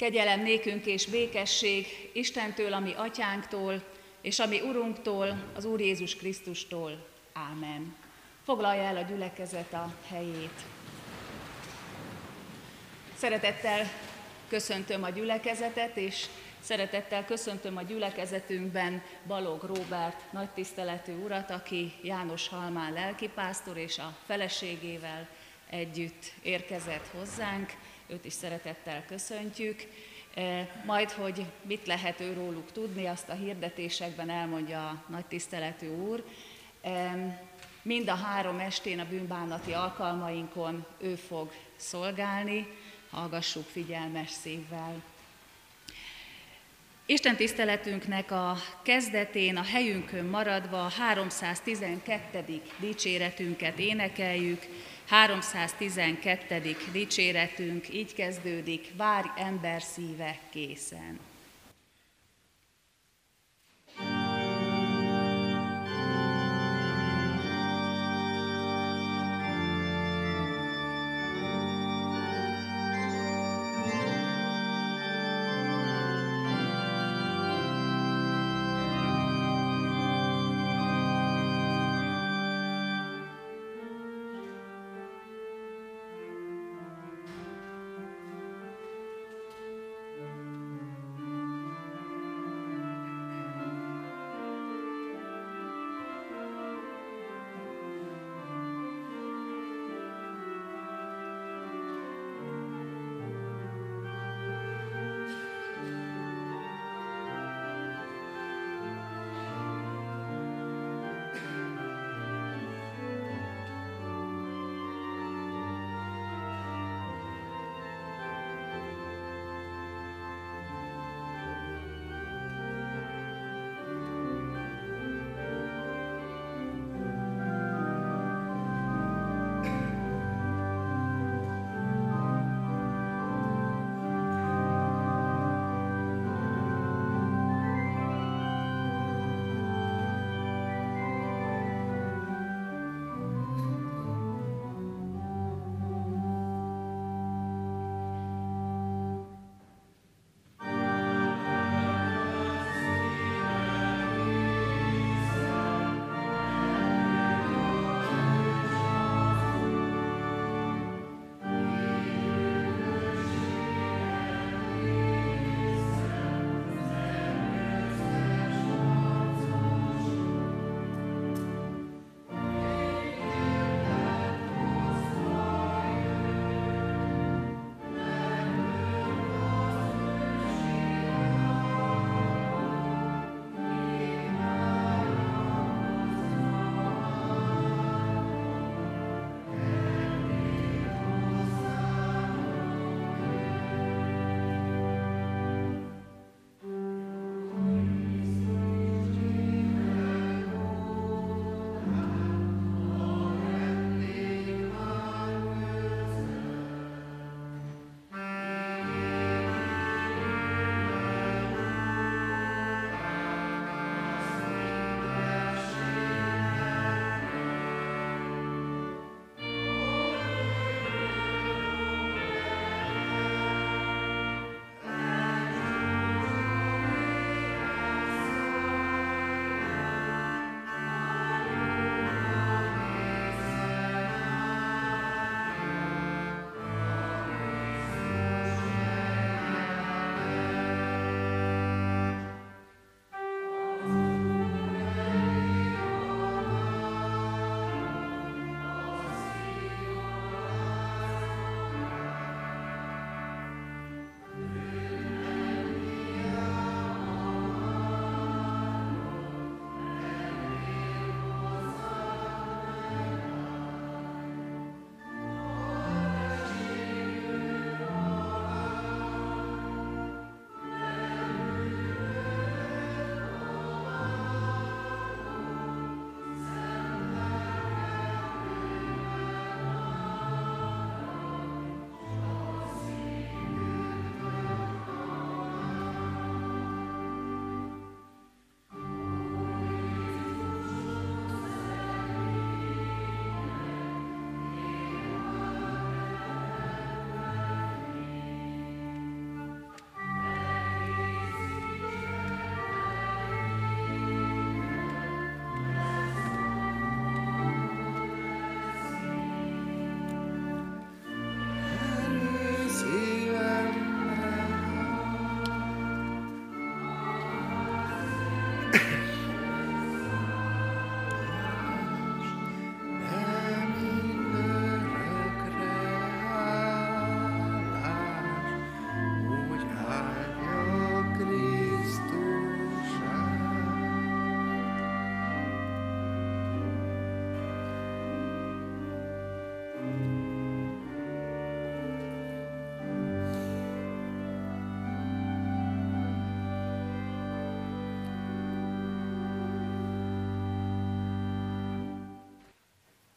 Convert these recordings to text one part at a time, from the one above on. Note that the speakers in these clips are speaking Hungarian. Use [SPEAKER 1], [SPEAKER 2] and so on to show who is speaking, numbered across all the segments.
[SPEAKER 1] Kegyelem nékünk és békesség Istentől, ami atyánktól, és ami Urunktól, az Úr Jézus Krisztustól. Ámen. Foglalja el a gyülekezet a helyét. Szeretettel köszöntöm a gyülekezetet, és szeretettel köszöntöm a gyülekezetünkben Balog Róbert nagy tiszteletű urat, aki János Halmán lelkipásztor és a feleségével együtt érkezett hozzánk. Őt is szeretettel köszöntjük. E, majd, hogy mit lehet őróluk tudni, azt a hirdetésekben elmondja a nagy tiszteletű úr. Mind a három estén a bűnbánati alkalmainkon ő fog szolgálni, hallgassuk figyelmes szívvel. Isten tiszteletünknek a kezdetén, a helyünkön maradva a 312. dicséretünket énekeljük. 312. dicséretünk így kezdődik, várj ember szíve készen.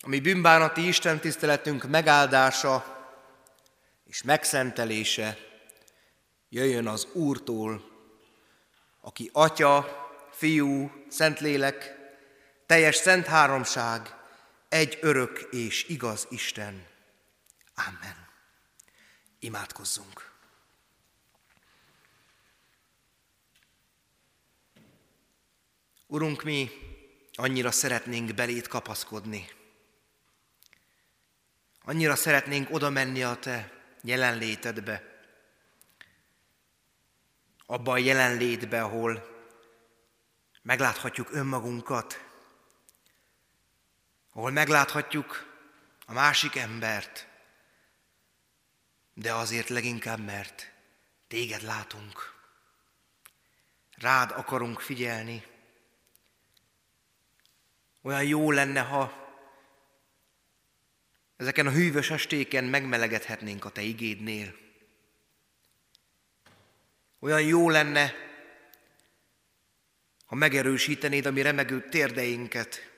[SPEAKER 2] Ami bűnbánati Isten tiszteletünk megáldása és megszentelése jöjjön az Úrtól, aki Atya, Fiú, Szentlélek, teljes szent háromság, egy örök és igaz Isten. Amen. Imádkozzunk. Urunk, mi annyira szeretnénk belét kapaszkodni. Annyira szeretnénk oda menni a Te jelenlétedbe. Abba a jelenlétbe, ahol megláthatjuk önmagunkat, ahol megláthatjuk a másik embert, de azért leginkább, mert téged látunk. Rád akarunk figyelni. Olyan jó lenne, ha ezeken a hűvös estéken megmelegedhetnénk a Te igédnél. Olyan jó lenne, ha megerősítenéd a mi remegő térdeinket,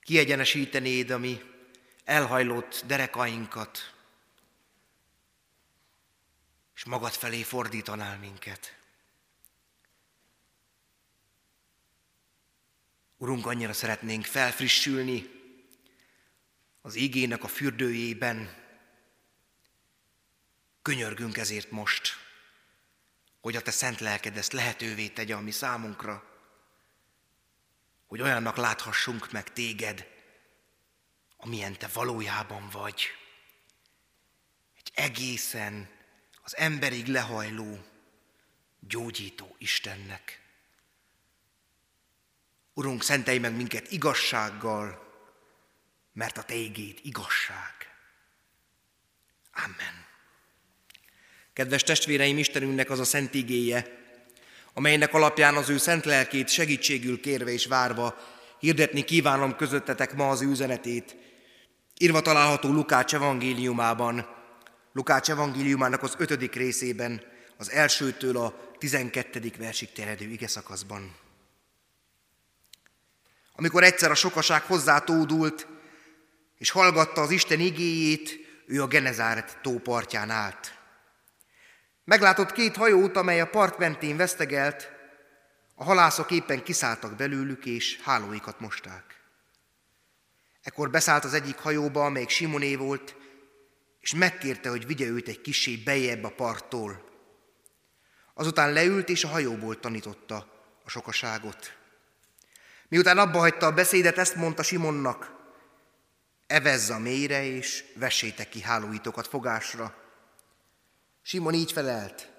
[SPEAKER 2] kiegyenesítenéd a mi elhajlott derekainkat, és magad felé fordítanál minket. Urunk, annyira szeretnénk felfrissülni az igének a fürdőjében. Könyörgünk ezért most, hogy a Te szent lelked ezt lehetővé tegye a mi számunkra, hogy olyannak láthassunk meg Téged, amilyen Te valójában vagy. Egy egészen az emberig lehajló, gyógyító Istennek. Urunk, szentelj meg minket igazsággal, mert a Te igéd igazság. Amen. Kedves testvéreim, Istenünknek az a szent igéje, amelynek alapján az ő szent lelkét segítségül kérve és várva hirdetni kívánom közöttetek ma az üzenetét. Írva található Lukács evangéliumában, Lukács evangéliumának az ötödik részében, az elsőtől a tizenkettedik versig terjedő ige szakaszban. Amikor egyszer a sokaság hozzátódult, és hallgatta az Isten igéjét, ő a Genezáret tó állt. Meglátott két hajót, amely a part mentén vesztegelt, a halászok éppen kiszálltak belőlük, és hálóikat mosták. Ekkor beszállt az egyik hajóba, amelyik Simoné volt, és megkérte, hogy vigye őt egy kisé bejebb a parttól. Azután leült, és a hajóból tanította a sokaságot. Miután abba hagyta a beszédet, ezt mondta Simonnak, evezz a mélyre, és vessétek ki hálóitokat fogásra. Simon így felelt,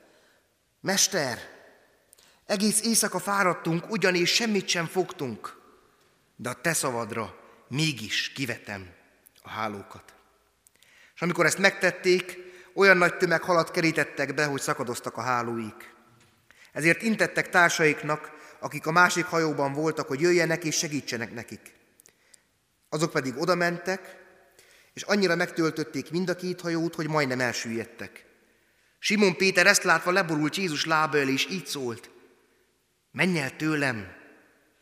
[SPEAKER 2] Mester, egész éjszaka fáradtunk, ugyanis semmit sem fogtunk, de a te szavadra mégis kivetem a hálókat. És amikor ezt megtették, olyan nagy tömeg halat kerítettek be, hogy szakadoztak a hálóik. Ezért intettek társaiknak, akik a másik hajóban voltak, hogy jöjjenek és segítsenek nekik. Azok pedig oda mentek, és annyira megtöltötték mind a két hajót, hogy majdnem elsüllyedtek. Simon Péter ezt látva leborult Jézus lába elé, és így szólt, menj el tőlem,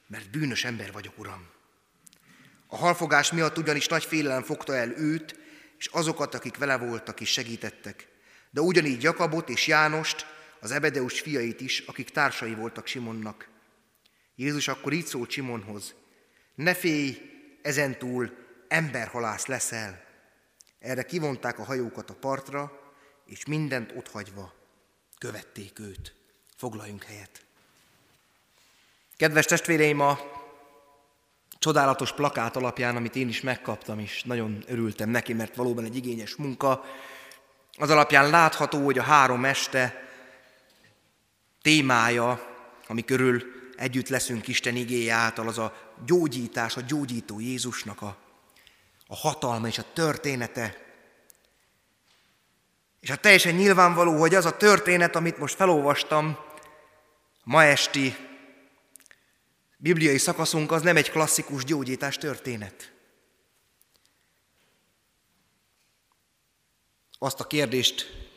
[SPEAKER 2] mert bűnös ember vagyok, Uram. A halfogás miatt ugyanis nagy félelem fogta el őt, és azokat, akik vele voltak és segítettek, de ugyanígy Jakabot és Jánost, az Ebedeus fiait is, akik társai voltak Simonnak. Jézus akkor így szólt Simonhoz, ne félj, ezentúl emberhalász leszel. Erre kivonták a hajókat a partra, és mindent otthagyva követték őt. Foglaljunk helyet. Kedves testvéreim, a csodálatos plakát alapján, amit én is megkaptam, és nagyon örültem neki, mert valóban egy igényes munka, az alapján látható, hogy a három este témája, ami körül együtt leszünk Isten igéje által, az a gyógyítás, a gyógyító Jézusnak a, a hatalma és a története, és hát teljesen nyilvánvaló, hogy az a történet, amit most felolvastam, ma esti bibliai szakaszunk, az nem egy klasszikus gyógyítás történet. Azt a kérdést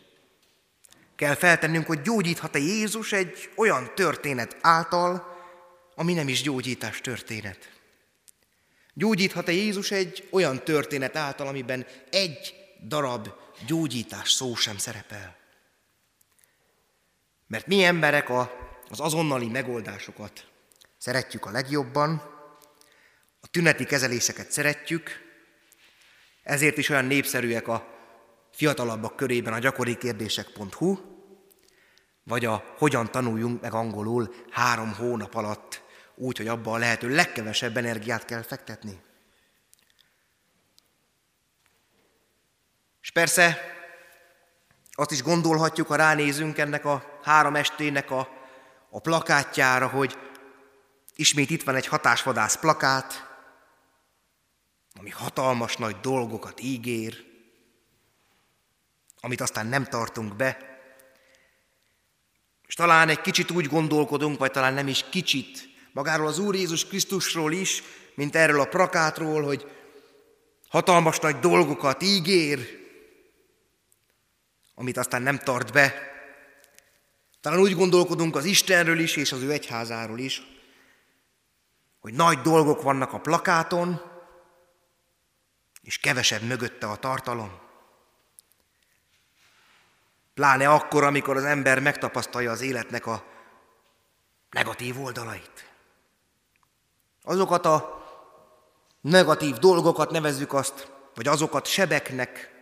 [SPEAKER 2] kell feltennünk, hogy gyógyíthat-e Jézus egy olyan történet által, ami nem is gyógyítás történet. Gyógyíthat-e Jézus egy olyan történet által, amiben egy darab gyógyítás szó sem szerepel? Mert mi emberek a, az azonnali megoldásokat szeretjük a legjobban, a tüneti kezeléseket szeretjük, ezért is olyan népszerűek a fiatalabbak körében a gyakori kérdések.hu, vagy a hogyan tanuljunk meg angolul három hónap alatt, úgy, hogy abban a lehető legkevesebb energiát kell fektetni. És persze azt is gondolhatjuk, ha ránézünk ennek a három estének a, a plakátjára, hogy ismét itt van egy hatásvadász plakát, ami hatalmas nagy dolgokat ígér, amit aztán nem tartunk be. És talán egy kicsit úgy gondolkodunk, vagy talán nem is kicsit, magáról az Úr Jézus Krisztusról is, mint erről a plakátról, hogy hatalmas nagy dolgokat ígér, amit aztán nem tart be. Talán úgy gondolkodunk az Istenről is, és az ő egyházáról is, hogy nagy dolgok vannak a plakáton, és kevesebb mögötte a tartalom. Pláne akkor, amikor az ember megtapasztalja az életnek a negatív oldalait. Azokat a negatív dolgokat nevezzük azt, vagy azokat sebeknek,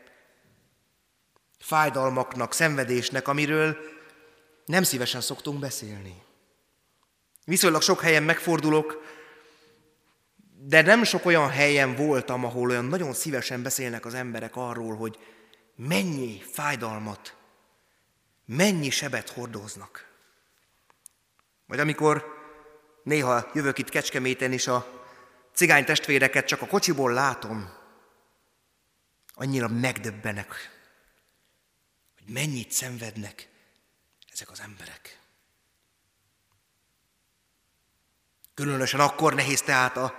[SPEAKER 2] fájdalmaknak, szenvedésnek, amiről nem szívesen szoktunk beszélni. Viszonylag sok helyen megfordulok, de nem sok olyan helyen voltam, ahol olyan nagyon szívesen beszélnek az emberek arról, hogy mennyi fájdalmat, mennyi sebet hordoznak. Vagy amikor néha jövök itt Kecskeméten, és a cigány testvéreket csak a kocsiból látom, annyira megdöbbenek, hogy mennyit szenvednek ezek az emberek. Különösen akkor nehéz tehát a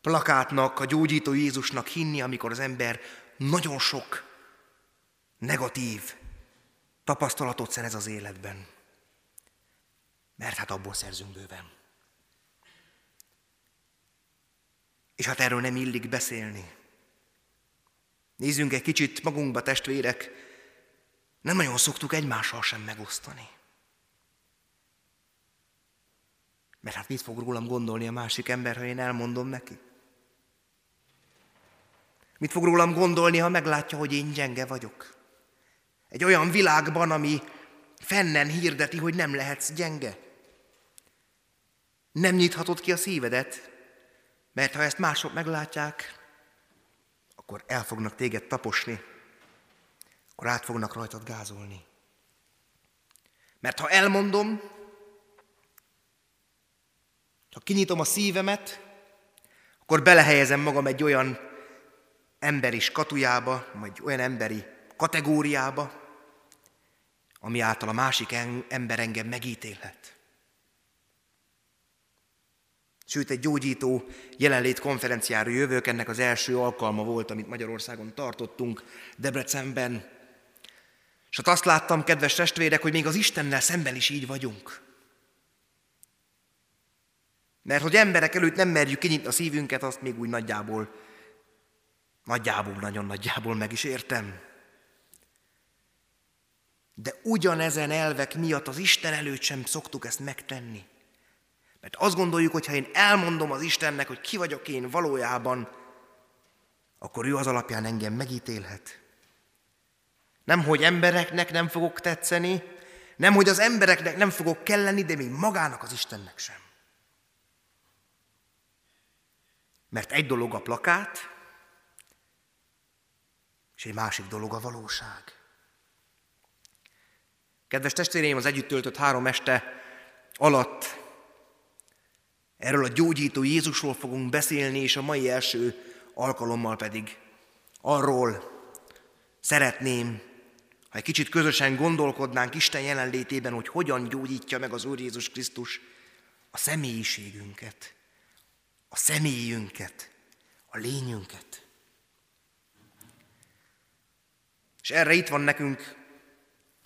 [SPEAKER 2] plakátnak, a gyógyító Jézusnak hinni, amikor az ember nagyon sok negatív tapasztalatot szerez az életben. Mert hát abból szerzünk bőven. És hát erről nem illik beszélni. Nézzünk egy kicsit magunkba, testvérek, nem nagyon szoktuk egymással sem megosztani. Mert hát mit fog rólam gondolni a másik ember, ha én elmondom neki? Mit fog rólam gondolni, ha meglátja, hogy én gyenge vagyok? Egy olyan világban, ami fennen hirdeti, hogy nem lehetsz gyenge. Nem nyithatod ki a szívedet, mert ha ezt mások meglátják, akkor el fognak téged taposni, akkor át fognak rajtad gázolni. Mert ha elmondom, ha kinyitom a szívemet, akkor belehelyezem magam egy olyan emberi skatujába, vagy olyan emberi kategóriába, ami által a másik ember engem megítélhet. Sőt, egy gyógyító jelenlét konferenciára jövök, ennek az első alkalma volt, amit Magyarországon tartottunk Debrecenben. És ott azt láttam, kedves testvérek, hogy még az Istennel szemben is így vagyunk. Mert hogy emberek előtt nem merjük kinyitni a szívünket, azt még úgy nagyjából, nagyjából, nagyon nagyjából meg is értem. De ugyanezen elvek miatt az Isten előtt sem szoktuk ezt megtenni. Mert azt gondoljuk, hogy ha én elmondom az Istennek, hogy ki vagyok én valójában, akkor ő az alapján engem megítélhet. Nem, hogy embereknek nem fogok tetszeni, nem, hogy az embereknek nem fogok kelleni, de még magának az Istennek sem. Mert egy dolog a plakát, és egy másik dolog a valóság. Kedves testvéreim, az együtt töltött három este alatt erről a gyógyító Jézusról fogunk beszélni, és a mai első alkalommal pedig arról szeretném, ha egy kicsit közösen gondolkodnánk Isten jelenlétében, hogy hogyan gyógyítja meg az Úr Jézus Krisztus a személyiségünket, a személyünket, a lényünket. És erre itt van nekünk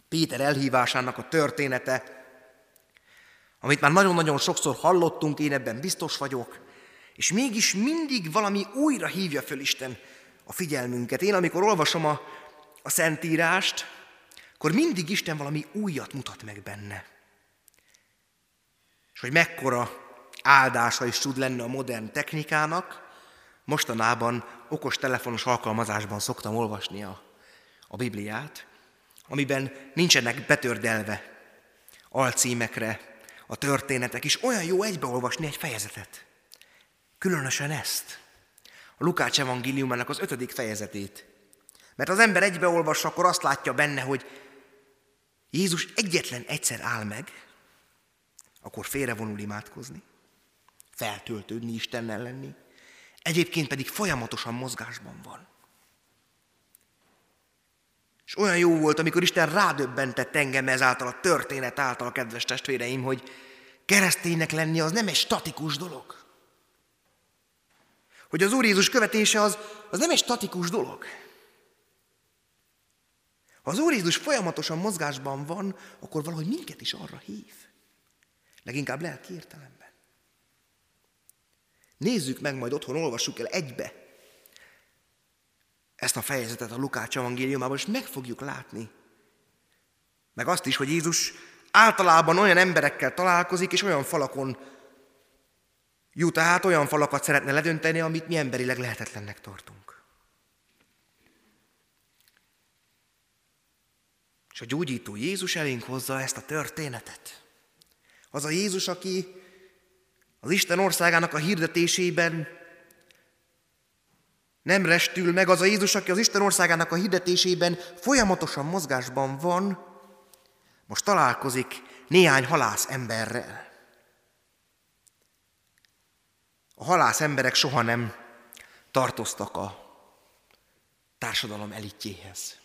[SPEAKER 2] Péter elhívásának a története, amit már nagyon-nagyon sokszor hallottunk, én ebben biztos vagyok, És mégis mindig valami újra hívja föl Isten a figyelmünket. Én, amikor olvasom a, a Szentírást, akkor mindig Isten valami újat mutat meg benne. És hogy mekkora áldása is tud lenni a modern technikának, mostanában okos telefonos alkalmazásban szoktam olvasni a, a Bibliát, amiben nincsenek betördelve alcímekre a történetek, és olyan jó egybeolvasni egy fejezetet. Különösen ezt, a Lukács evangéliumának az ötödik fejezetét. Mert az ember egybeolvassa, akkor azt látja benne, hogy Jézus egyetlen egyszer áll meg, akkor félrevonul imádkozni, feltöltődni, Istennel lenni, egyébként pedig folyamatosan mozgásban van. És olyan jó volt, amikor Isten rádöbbentett engem ezáltal a történet által, kedves testvéreim, hogy kereszténynek lenni az nem egy statikus dolog. Hogy az Úr Jézus követése az, az nem egy statikus dolog. Ha az Úr Jézus folyamatosan mozgásban van, akkor valahogy minket is arra hív. Leginkább lelki értelemben. Nézzük meg, majd otthon olvassuk el egybe ezt a fejezetet a Lukács evangéliumában, és meg fogjuk látni. Meg azt is, hogy Jézus általában olyan emberekkel találkozik, és olyan falakon jut át, olyan falakat szeretne ledönteni, amit mi emberileg lehetetlennek tartunk. És a gyógyító Jézus elénk hozza ezt a történetet. Az a Jézus, aki az Isten országának a hirdetésében nem restül meg, az a Jézus, aki az Isten országának a hirdetésében folyamatosan mozgásban van, most találkozik néhány halász emberrel. A halász emberek soha nem tartoztak a társadalom elitjéhez.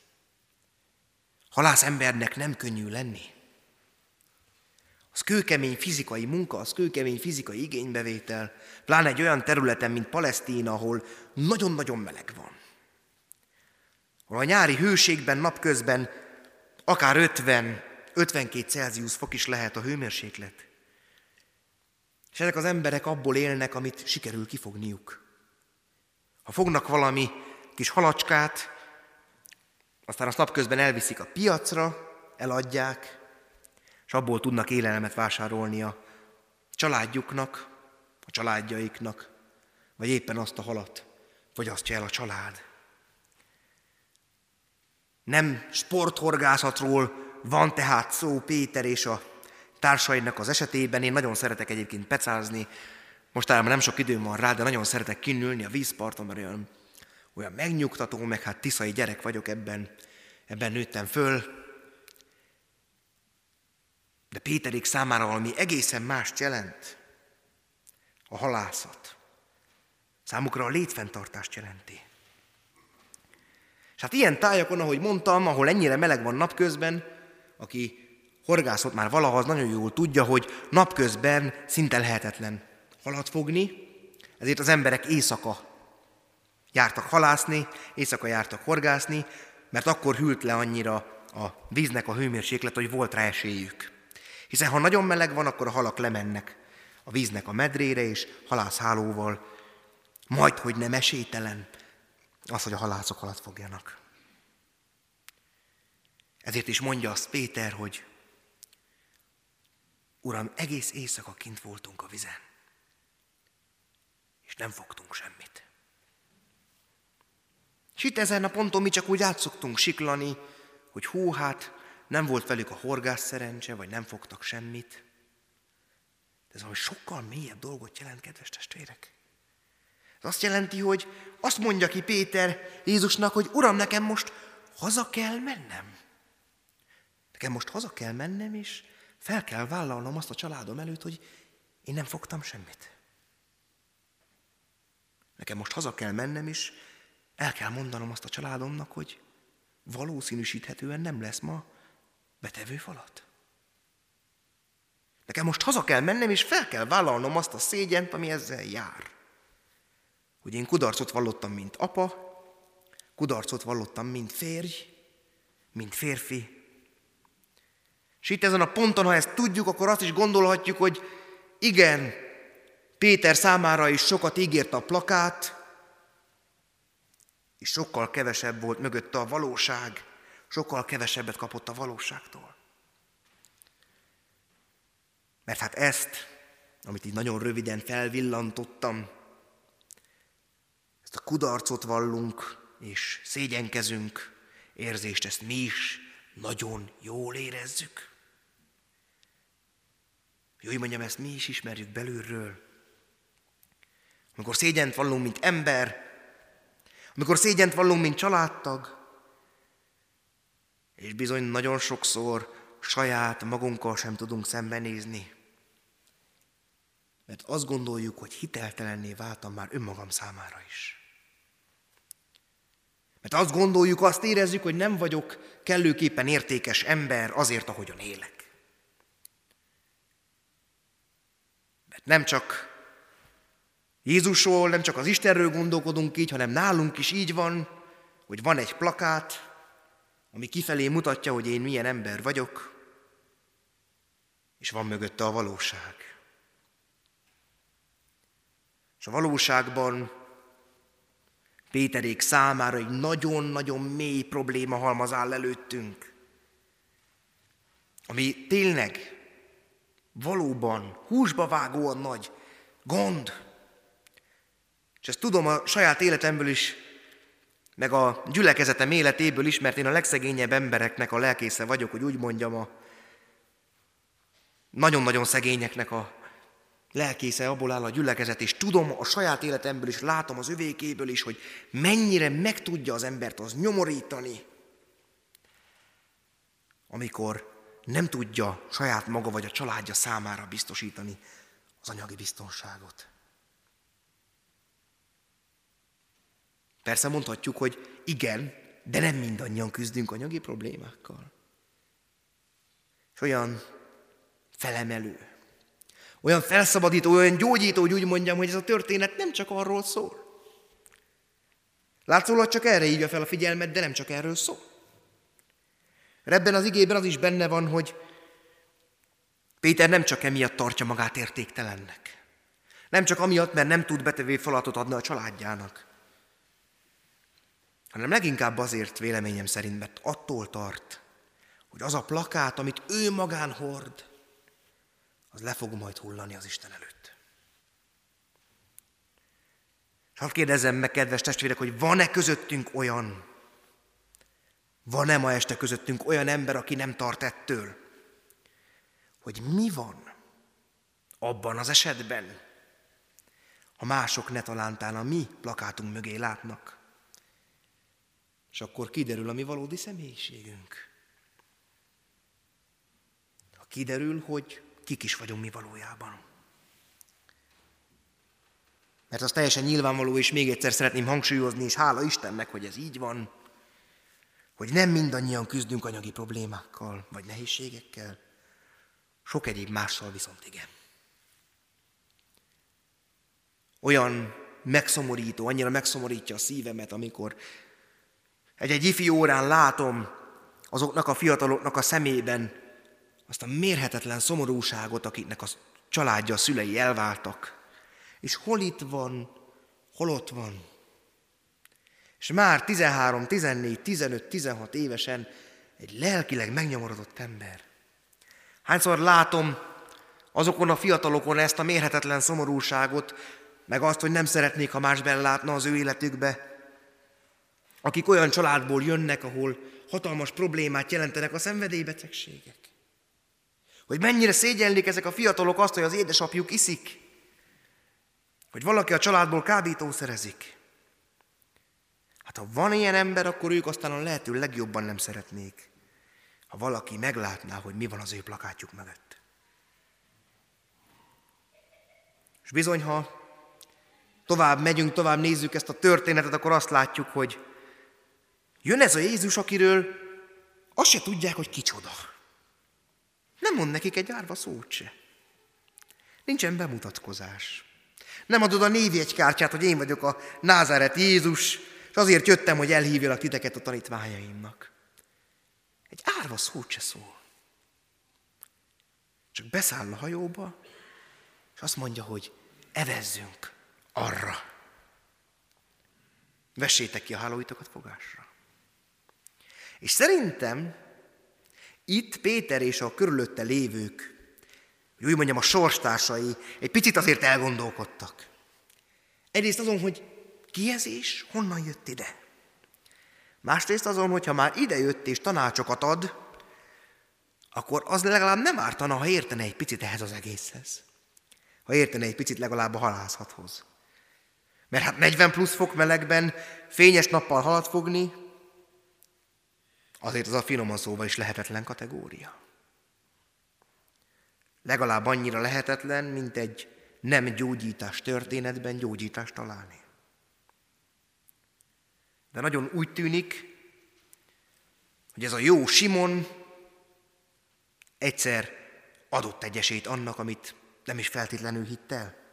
[SPEAKER 2] Halász embernek nem könnyű lenni. Az kőkemény fizikai munka, az kőkemény fizikai igénybevétel, pláne egy olyan területen, mint Palesztína, ahol nagyon-nagyon meleg van. Ahol a nyári hőségben napközben akár 50, 52 Celsius fok is lehet a hőmérséklet. És ezek az emberek abból élnek, amit sikerül kifogniuk. Ha fognak valami kis halacskát, aztán azt napközben elviszik a piacra, eladják, és abból tudnak élelmet vásárolni a családjuknak, a családjaiknak, vagy éppen azt a halat fogyasztja el a család. Nem sporthorgászatról van tehát szó Péter és a társainak az esetében. Én nagyon szeretek egyébként pecázni, mostában nem sok időm van rá, de nagyon szeretek kinülni a vízparton, mert olyan, olyan megnyugtató, meg hát tiszai gyerek vagyok ebben, ebben nőttem föl, de Péterék számára valami egészen más jelent. A halászat. Számukra a létfenntartást jelenti. És hát ilyen tájakon, ahogy mondtam, ahol ennyire meleg van napközben, aki horgászott már valaha, az nagyon jól tudja, hogy napközben szinte lehetetlen halat fogni, ezért az emberek éjszaka jártak halászni, éjszaka jártak horgászni, mert akkor hűlt le annyira a víznek a hőmérséklet, hogy volt rá esélyük. Hiszen ha nagyon meleg van, akkor a halak lemennek a víznek a medrére, és halászhálóval majd, hogy nem esélytelen az, hogy a halászok halat fogjanak. Ezért is mondja azt Péter, hogy Uram, egész éjszaka kint voltunk a vizen, és nem fogtunk semmit. És itt ezen a ponton mi csak úgy átszoktunk siklani, hogy hú, hát nem volt velük a horgász szerencse, vagy nem fogtak semmit. De ez valami sokkal mélyebb dolgot jelent, kedves testvérek. Ez azt jelenti, hogy azt mondja ki Péter Jézusnak, hogy Uram, nekem most haza kell mennem. Nekem most haza kell mennem, és fel kell vállalnom azt a családom előtt, hogy én nem fogtam semmit. Nekem most haza kell mennem, és el kell mondanom azt a családomnak, hogy valószínűsíthetően nem lesz ma betevő falat. Nekem most haza kell mennem, és fel kell vállalnom azt a szégyent, ami ezzel jár. Hogy én kudarcot vallottam, mint apa, kudarcot vallottam, mint férj, mint férfi. És itt ezen a ponton, ha ezt tudjuk, akkor azt is gondolhatjuk, hogy igen, Péter számára is sokat ígért a plakát, és sokkal kevesebb volt mögötte a valóság, sokkal kevesebbet kapott a valóságtól. Mert hát ezt, amit így nagyon röviden felvillantottam, ezt a kudarcot vallunk, és szégyenkezünk, érzést ezt mi is nagyon jól érezzük. Jó, hogy mondjam, ezt mi is ismerjük belülről. Amikor szégyent vallunk, mint ember, amikor szégyent vallunk, mint családtag, és bizony nagyon sokszor saját magunkkal sem tudunk szembenézni. Mert azt gondoljuk, hogy hiteltelenné váltam már önmagam számára is. Mert azt gondoljuk, azt érezzük, hogy nem vagyok kellőképpen értékes ember azért, ahogyan élek. Mert nem csak Jézusról, nem csak az Istenről gondolkodunk így, hanem nálunk is így van, hogy van egy plakát, ami kifelé mutatja, hogy én milyen ember vagyok, és van mögötte a valóság. És a valóságban Péterék számára egy nagyon-nagyon mély probléma halmaz áll előttünk, ami tényleg valóban húsba vágóan nagy gond. És ezt tudom a saját életemből is, meg a gyülekezetem életéből is, mert én a legszegényebb embereknek a lelkésze vagyok, hogy úgy mondjam, a nagyon-nagyon szegényeknek a lelkésze abból áll a gyülekezet, és tudom a saját életemből is, látom az övékéből is, hogy mennyire meg tudja az embert az nyomorítani, amikor nem tudja saját maga vagy a családja számára biztosítani az anyagi biztonságot. Persze mondhatjuk, hogy igen, de nem mindannyian küzdünk anyagi problémákkal. És olyan felemelő, olyan felszabadító, olyan gyógyító, hogy úgy mondjam, hogy ez a történet nem csak arról szól. Látszólag csak erre hívja fel a figyelmet, de nem csak erről szól. Ebben az igében az is benne van, hogy Péter nem csak emiatt tartja magát értéktelennek. Nem csak amiatt, mert nem tud betevő falatot adni a családjának, hanem leginkább azért véleményem szerint, mert attól tart, hogy az a plakát, amit ő magán hord, az le fog majd hullani az Isten előtt. És hadd kérdezzem meg, kedves testvérek, hogy van-e közöttünk olyan, van-e ma este közöttünk olyan ember, aki nem tart ettől, hogy mi van abban az esetben, ha mások ne talántán a mi plakátunk mögé látnak, és akkor kiderül a mi valódi személyiségünk. Ha kiderül, hogy kik is vagyunk mi valójában. Mert az teljesen nyilvánvaló, és még egyszer szeretném hangsúlyozni, és hála Istennek, hogy ez így van, hogy nem mindannyian küzdünk anyagi problémákkal, vagy nehézségekkel, sok egyéb mással viszont igen. Olyan megszomorító, annyira megszomorítja a szívemet, amikor egy-egy ifi órán látom azoknak a fiataloknak a szemében azt a mérhetetlen szomorúságot, akiknek a családja, a szülei elváltak. És hol itt van, hol ott van. És már 13, 14, 15, 16 évesen egy lelkileg megnyomorodott ember. Hányszor látom azokon a fiatalokon ezt a mérhetetlen szomorúságot, meg azt, hogy nem szeretnék, ha más látna az ő életükbe, akik olyan családból jönnek, ahol hatalmas problémát jelentenek a szenvedélybetegségek. Hogy mennyire szégyellik ezek a fiatalok azt, hogy az édesapjuk iszik. Hogy valaki a családból kábítószerezik. Hát ha van ilyen ember, akkor ők aztán a lehető legjobban nem szeretnék, ha valaki meglátná, hogy mi van az ő plakátjuk mögött. És bizony, ha tovább megyünk, tovább nézzük ezt a történetet, akkor azt látjuk, hogy jön ez a Jézus, akiről azt se tudják, hogy kicsoda. Nem mond nekik egy árva szót se. Nincsen bemutatkozás. Nem adod a névjegykártyát, hogy én vagyok a Názáret Jézus, és azért jöttem, hogy elhívjalak titeket a tanítványaimnak. Egy árva szót se szól. Csak beszáll a hajóba, és azt mondja, hogy evezzünk arra. Vessétek ki a hálóitokat fogásra. És szerintem itt Péter és a körülötte lévők, hogy úgy mondjam, a sorstársai egy picit azért elgondolkodtak. Egyrészt azon, hogy ki ez és honnan jött ide. Másrészt azon, hogyha már ide jött és tanácsokat ad, akkor az legalább nem ártana, ha értene egy picit ehhez az egészhez. Ha értene egy picit legalább a halászathoz. Mert hát 40 plusz fok melegben fényes nappal halat fogni, azért az a finoman szóval is lehetetlen kategória. Legalább annyira lehetetlen, mint egy nem gyógyítás történetben gyógyítást találni. De nagyon úgy tűnik, hogy ez a jó Simon egyszer adott egy esélyt annak, amit nem is feltétlenül hitt el.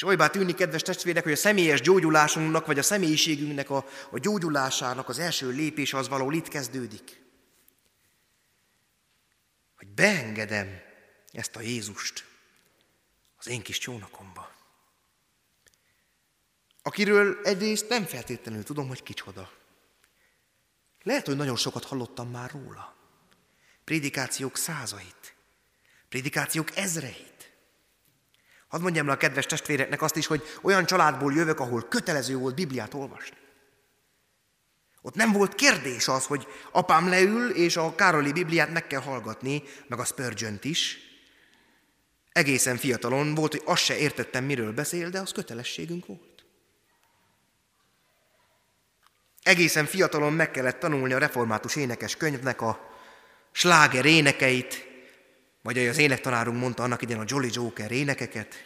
[SPEAKER 2] És olybá tűnik, kedves testvérek, hogy a személyes gyógyulásunknak, vagy a személyiségünknek a, a gyógyulásának az első lépése az való itt kezdődik. Hogy beengedem ezt a Jézust az én kis csónakomba. Akiről egyrészt nem feltétlenül tudom, hogy kicsoda. Lehet, hogy nagyon sokat hallottam már róla. Prédikációk százait, prédikációk ezreit. Hadd mondjam le a kedves testvéreknek azt is, hogy olyan családból jövök, ahol kötelező volt Bibliát olvasni. Ott nem volt kérdés az, hogy apám leül, és a Károli Bibliát meg kell hallgatni, meg a spurgeon is. Egészen fiatalon volt, hogy azt se értettem, miről beszél, de az kötelességünk volt. Egészen fiatalon meg kellett tanulni a református énekes könyvnek a sláger énekeit, vagy ahogy az énektanárunk mondta annak idején a Jolly Joker énekeket.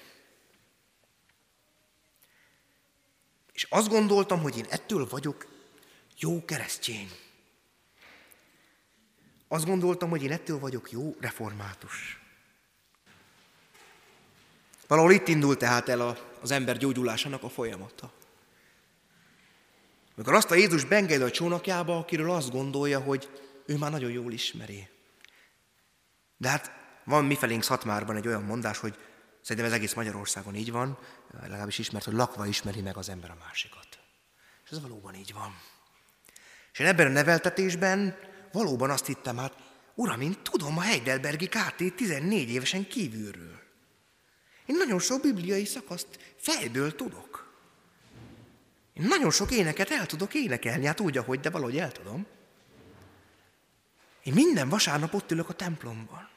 [SPEAKER 2] És azt gondoltam, hogy én ettől vagyok jó keresztény. Azt gondoltam, hogy én ettől vagyok jó református. Valahol itt indult tehát el az ember gyógyulásának a folyamata. Amikor azt a Jézus beengedi a csónakjába, akiről azt gondolja, hogy ő már nagyon jól ismeri. De hát van mifelénk Szatmárban egy olyan mondás, hogy szerintem ez egész Magyarországon így van, legalábbis ismert, hogy lakva ismeri meg az ember a másikat. És ez valóban így van. És én ebben a neveltetésben valóban azt hittem, hát uram, én tudom a Heidelbergi KT 14 évesen kívülről. Én nagyon sok bibliai szakaszt fejből tudok. Én nagyon sok éneket el tudok énekelni, hát úgy, ahogy, de valahogy el tudom. Én minden vasárnap ott ülök a templomban.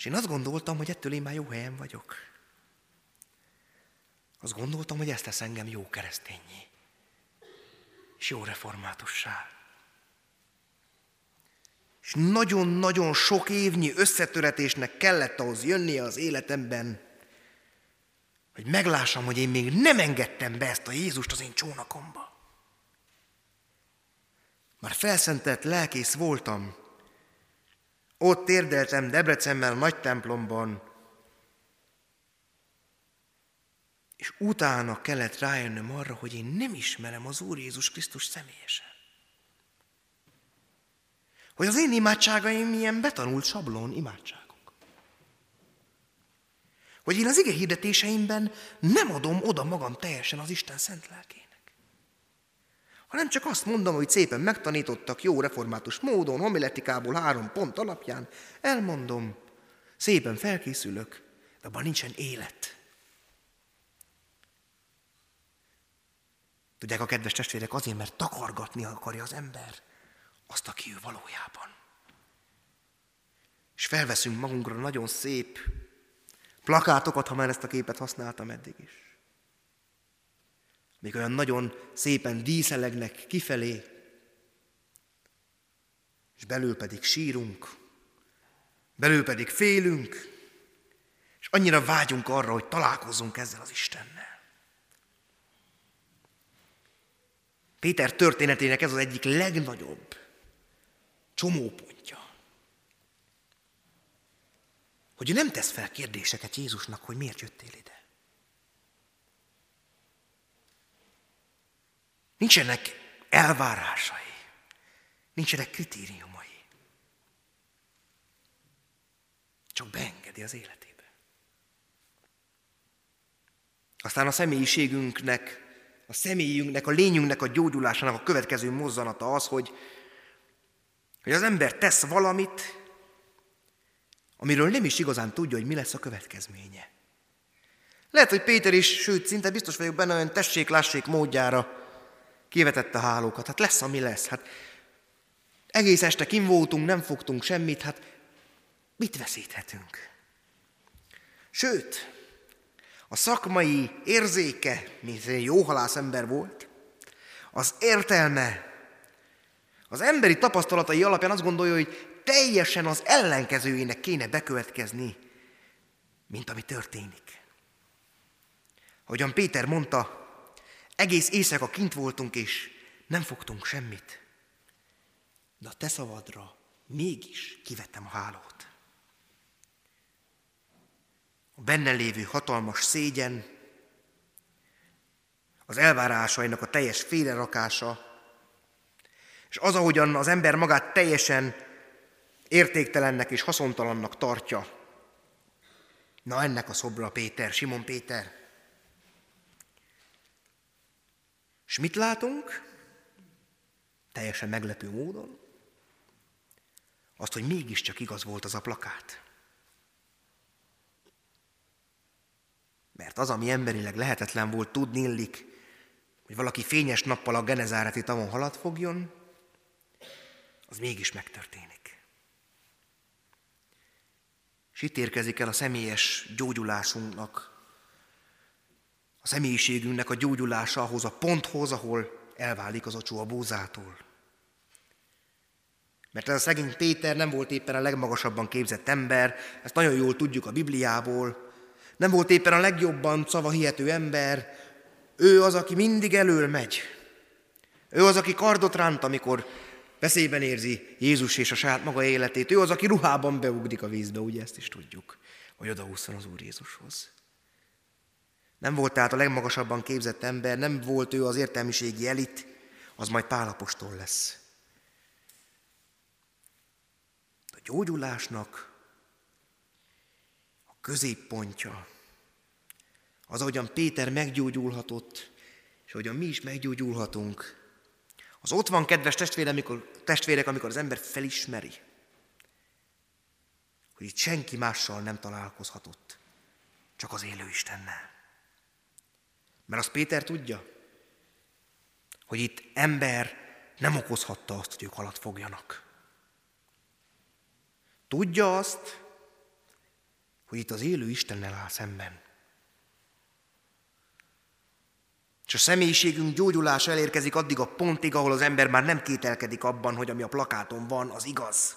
[SPEAKER 2] És én azt gondoltam, hogy ettől én már jó helyen vagyok. Azt gondoltam, hogy ezt tesz engem jó keresztényé. És jó reformátussá. És nagyon-nagyon sok évnyi összetöretésnek kellett ahhoz jönnie az életemben, hogy meglássam, hogy én még nem engedtem be ezt a Jézust az én csónakomba. Már felszentelt lelkész voltam. Ott térdeltem Debrecenben nagy templomban, és utána kellett rájönnöm arra, hogy én nem ismerem az Úr Jézus Krisztus személyesen. Hogy az én imádságaim milyen betanult sablon imádság hogy én az ige hirdetéseimben nem adom oda magam teljesen az Isten szent lelkének. Hanem csak azt mondom, hogy szépen megtanítottak jó református módon, homiletikából három pont alapján, elmondom, szépen felkészülök, de abban nincsen élet. Tudják a kedves testvérek azért, mert takargatni akarja az ember azt, aki ő valójában. És felveszünk magunkra nagyon szép plakátokat, ha már ezt a képet használtam eddig is. Még olyan nagyon szépen díszelegnek kifelé, és belül pedig sírunk, belül pedig félünk, és annyira vágyunk arra, hogy találkozzunk ezzel az Istennel. Péter történetének ez az egyik legnagyobb csomópontja. hogy ő nem tesz fel kérdéseket Jézusnak, hogy miért jöttél ide. Nincsenek elvárásai, nincsenek kritériumai. csak beengedi az életébe. Aztán a személyiségünknek, a személyünknek, a lényünknek a gyógyulásának a következő mozzanata az, hogy, hogy az ember tesz valamit, amiről nem is igazán tudja, hogy mi lesz a következménye. Lehet, hogy Péter is, sőt, szinte biztos vagyok benne, olyan tessék-lássék módjára kivetette a hálókat. Hát lesz, ami lesz. Hát egész este kim voltunk, nem fogtunk semmit, hát mit veszíthetünk? Sőt, a szakmai érzéke, mint egy jó halász ember volt, az értelme, az emberi tapasztalatai alapján azt gondolja, hogy teljesen az ellenkezőjének kéne bekövetkezni, mint ami történik. Ahogyan Péter mondta, egész éjszaka kint voltunk, és nem fogtunk semmit. De a te szavadra mégis kivettem a hálót. A benne lévő hatalmas szégyen, az elvárásainak a teljes félrerakása, és az, ahogyan az ember magát teljesen értéktelennek és haszontalannak tartja. Na ennek a szobra Péter, Simon Péter. És mit látunk? Teljesen meglepő módon. Azt, hogy mégiscsak igaz volt az a plakát. Mert az, ami emberileg lehetetlen volt tudni illik, hogy valaki fényes nappal a Genezáreti tavon halat fogjon, az mégis megtörténik. És itt érkezik el a személyes gyógyulásunknak, a személyiségünknek a gyógyulása ahhoz a ponthoz, ahol elválik az ocsó a búzától. Mert ez a szegény Péter nem volt éppen a legmagasabban képzett ember, ezt nagyon jól tudjuk a Bibliából. Nem volt éppen a legjobban szavahihető ember, ő az, aki mindig elől megy. Ő az, aki kardot ránt, amikor veszélyben érzi Jézus és a saját maga életét. Ő az, aki ruhában beugdik a vízbe, ugye ezt is tudjuk, hogy odaúszson az Úr Jézushoz. Nem volt tehát a legmagasabban képzett ember, nem volt ő az értelmiségi elit, az majd Pálapostól lesz. A gyógyulásnak a középpontja, az, ahogyan Péter meggyógyulhatott, és ahogyan mi is meggyógyulhatunk, az ott van, kedves testvérek, amikor, testvérek, amikor az ember felismeri, hogy itt senki mással nem találkozhatott, csak az élő Istennel. Mert az Péter tudja, hogy itt ember nem okozhatta azt, hogy ők halat fogjanak. Tudja azt, hogy itt az élő Istennel áll szemben. És a személyiségünk gyógyulása elérkezik addig a pontig, ahol az ember már nem kételkedik abban, hogy ami a plakáton van, az igaz.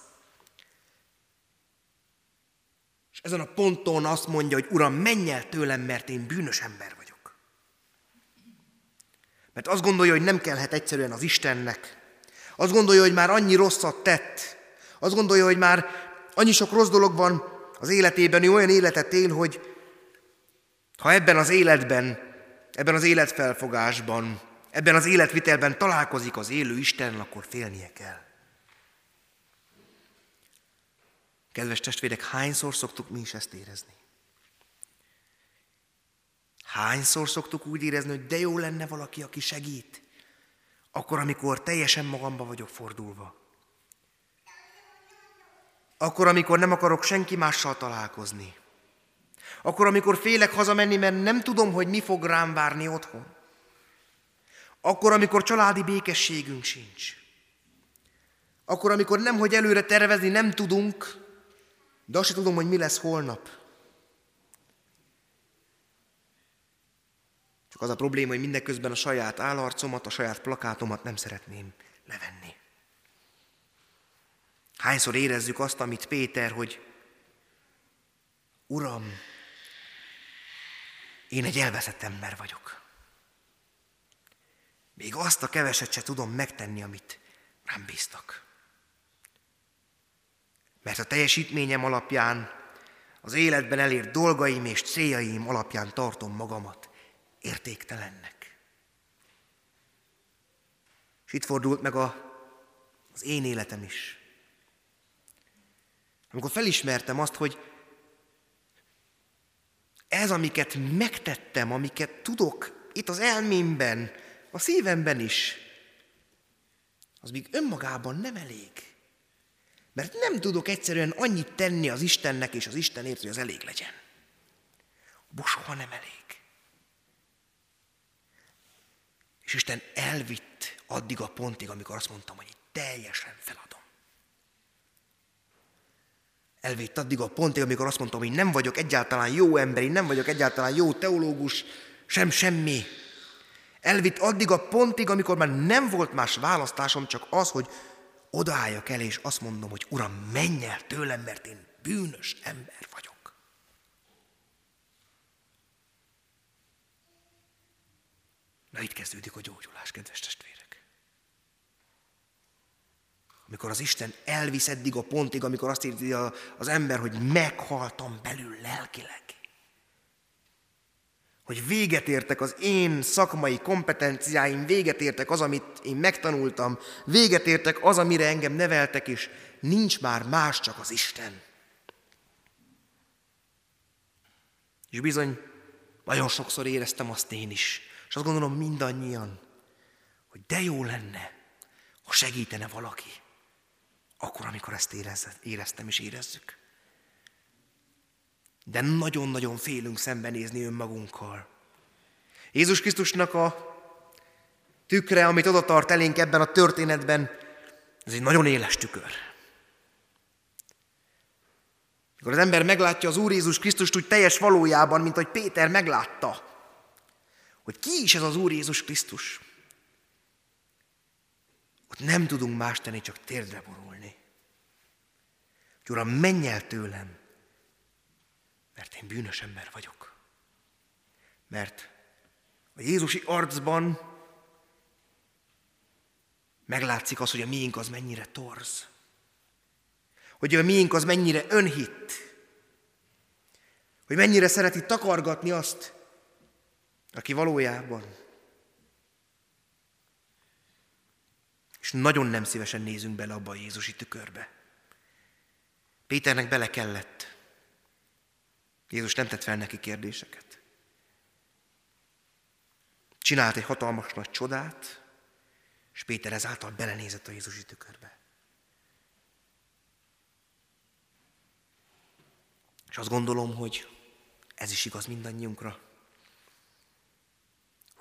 [SPEAKER 2] És ezen a ponton azt mondja, hogy Uram, menj el tőlem, mert én bűnös ember vagyok. Mert azt gondolja, hogy nem kellhet egyszerűen az Istennek. Azt gondolja, hogy már annyi rosszat tett. Azt gondolja, hogy már annyi sok rossz dolog van az életében, ő olyan életet él, hogy ha ebben az életben ebben az életfelfogásban, ebben az életvitelben találkozik az élő Isten, akkor félnie kell. Kedves testvérek, hányszor szoktuk mi is ezt érezni? Hányszor szoktuk úgy érezni, hogy de jó lenne valaki, aki segít? Akkor, amikor teljesen magamba vagyok fordulva. Akkor, amikor nem akarok senki mással találkozni. Akkor, amikor félek hazamenni, mert nem tudom, hogy mi fog rám várni otthon. Akkor, amikor családi békességünk sincs. Akkor, amikor nem, hogy előre tervezni nem tudunk, de azt sem tudom, hogy mi lesz holnap. Az a probléma, hogy mindeközben a saját állarcomat, a saját plakátomat nem szeretném levenni. Hányszor érezzük azt, amit Péter, hogy Uram, én egy elveszett ember vagyok. Még azt a keveset se tudom megtenni, amit rám bíztak. Mert a teljesítményem alapján, az életben elért dolgaim és céljaim alapján tartom magamat értéktelennek. És itt fordult meg a, az én életem is. Amikor felismertem azt, hogy ez, amiket megtettem, amiket tudok itt az elmémben, a szívemben is, az még önmagában nem elég. Mert nem tudok egyszerűen annyit tenni az Istennek és az Istenért, hogy az elég legyen. Abból soha nem elég. És Isten elvitt addig a pontig, amikor azt mondtam, hogy teljesen feladom. Elvitt addig a pontig, amikor azt mondtam, hogy nem vagyok egyáltalán jó emberi, nem vagyok egyáltalán jó teológus, sem semmi. Elvitt addig a pontig, amikor már nem volt más választásom, csak az, hogy odaálljak el, és azt mondom, hogy Uram, menj el tőlem, mert én bűnös ember vagyok. Na itt kezdődik a gyógyulás, kedves testvérek. Amikor az Isten elvisz eddig a pontig, amikor azt írja az ember, hogy meghaltam belül lelkileg hogy véget értek az én szakmai kompetenciáim, véget értek az, amit én megtanultam, véget értek az, amire engem neveltek, és nincs már más, csak az Isten. És bizony, nagyon sokszor éreztem azt én is, és azt gondolom mindannyian, hogy de jó lenne, ha segítene valaki, akkor, amikor ezt éreztem és érezzük. De nagyon-nagyon félünk szembenézni önmagunkkal. Jézus Krisztusnak a tükre, amit oda tart elénk ebben a történetben, ez egy nagyon éles tükör. Mikor az ember meglátja az Úr Jézus Krisztust úgy teljes valójában, mint hogy Péter meglátta, hogy ki is ez az Úr Jézus Krisztus, ott nem tudunk más tenni, csak térdre borulni. Hogy Uram, menj el tőlem, mert én bűnös ember vagyok. Mert a Jézusi arcban meglátszik az, hogy a miénk az mennyire torz. Hogy a miénk az mennyire önhit. Hogy mennyire szereti takargatni azt, aki valójában. És nagyon nem szívesen nézünk bele abba a Jézusi tükörbe. Péternek bele kellett. Jézus nem tett fel neki kérdéseket. Csinált egy hatalmas nagy csodát, és Péter ezáltal belenézett a Jézusi tükörbe. És azt gondolom, hogy ez is igaz mindannyiunkra,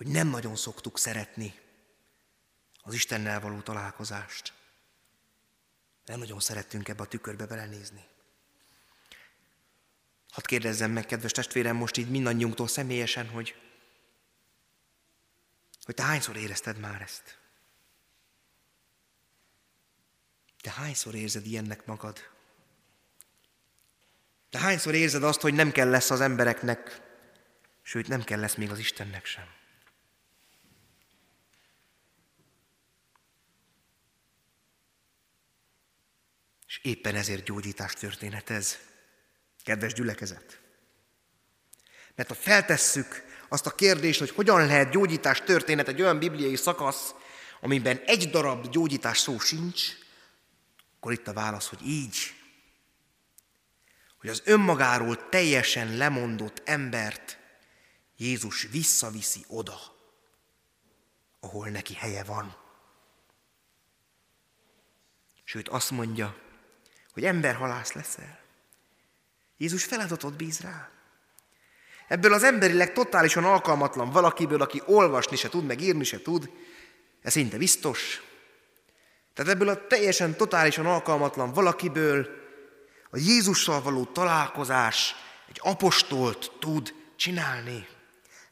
[SPEAKER 2] hogy nem nagyon szoktuk szeretni az Istennel való találkozást. Nem nagyon szerettünk ebbe a tükörbe belenézni. Hadd kérdezzem meg, kedves testvérem, most így mindannyiunktól személyesen, hogy, hogy te hányszor érezted már ezt? Te hányszor érzed ilyennek magad? Te hányszor érzed azt, hogy nem kell lesz az embereknek, sőt nem kell lesz még az Istennek sem? És éppen ezért gyógyítás történet ez. Kedves gyülekezet! Mert ha feltesszük azt a kérdést, hogy hogyan lehet gyógyítás történet egy olyan bibliai szakasz, amiben egy darab gyógyítás szó sincs, akkor itt a válasz, hogy így. Hogy az önmagáról teljesen lemondott embert Jézus visszaviszi oda, ahol neki helye van. Sőt, azt mondja, hogy emberhalász leszel. Jézus feladatot bíz rá. Ebből az emberileg totálisan alkalmatlan valakiből, aki olvasni se tud, meg írni se tud, ez szinte biztos. Tehát ebből a teljesen totálisan alkalmatlan valakiből a Jézussal való találkozás egy apostolt tud csinálni,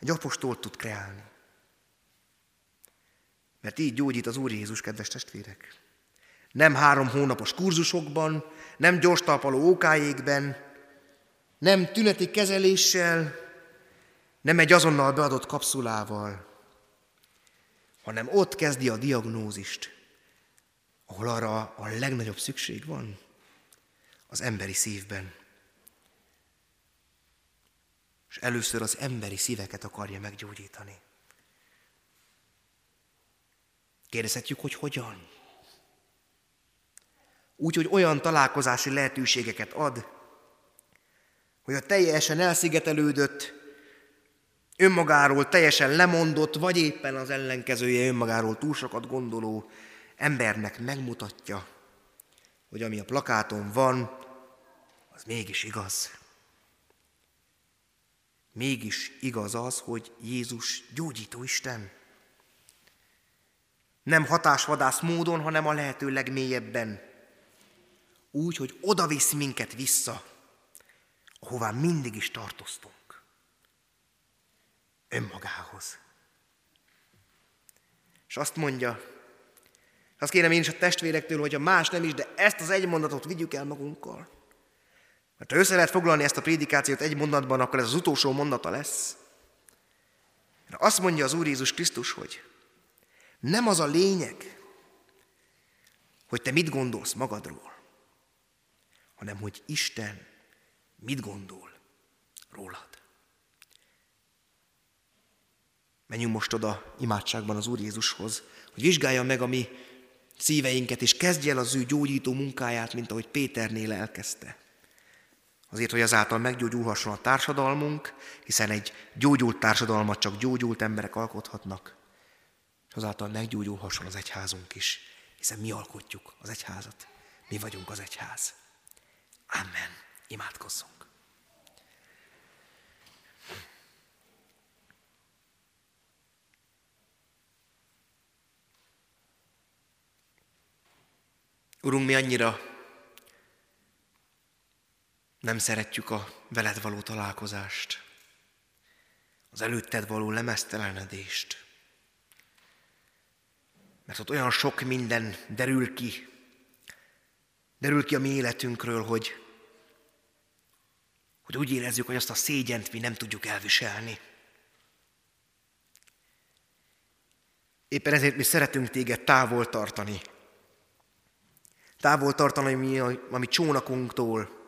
[SPEAKER 2] egy apostolt tud kreálni. Mert így gyógyít az Úr Jézus, kedves testvérek. Nem három hónapos kurzusokban, nem gyors talpaló ókájékben, nem tüneti kezeléssel, nem egy azonnal beadott kapszulával, hanem ott kezdi a diagnózist, ahol arra a legnagyobb szükség van, az emberi szívben. És először az emberi szíveket akarja meggyógyítani. Kérdezhetjük, hogy hogyan? Úgy, hogy olyan találkozási lehetőségeket ad, hogy a teljesen elszigetelődött, önmagáról teljesen lemondott, vagy éppen az ellenkezője önmagáról túl sokat gondoló embernek megmutatja, hogy ami a plakáton van, az mégis igaz. Mégis igaz az, hogy Jézus gyógyító Isten. Nem hatásvadász módon, hanem a lehető legmélyebben. Úgy, hogy odavisz minket vissza, ahová mindig is tartoztunk. Önmagához. És azt mondja, azt kérem én is a testvérektől, hogy a más nem is, de ezt az egy mondatot vigyük el magunkkal. Mert ha össze lehet foglalni ezt a prédikációt egy mondatban, akkor ez az utolsó mondata lesz. De azt mondja az Úr Jézus Krisztus, hogy nem az a lényeg, hogy te mit gondolsz magadról, hanem hogy Isten mit gondol rólad. Menjünk most oda imádságban az Úr Jézushoz, hogy vizsgálja meg a mi szíveinket, és kezdje el az ő gyógyító munkáját, mint ahogy Péternél elkezdte. Azért, hogy azáltal meggyógyulhasson a társadalmunk, hiszen egy gyógyult társadalmat csak gyógyult emberek alkothatnak, és azáltal meggyógyulhasson az egyházunk is, hiszen mi alkotjuk az egyházat, mi vagyunk az egyház. Amen. Imádkozzunk. Urunk, mi annyira nem szeretjük a veled való találkozást, az előtted való lemesztelenedést, mert ott olyan sok minden derül ki, derül ki a mi életünkről, hogy, hogy úgy érezzük, hogy azt a szégyent mi nem tudjuk elviselni. Éppen ezért mi szeretünk téged távol tartani. Távol tartani mi a, a mi csónakunktól,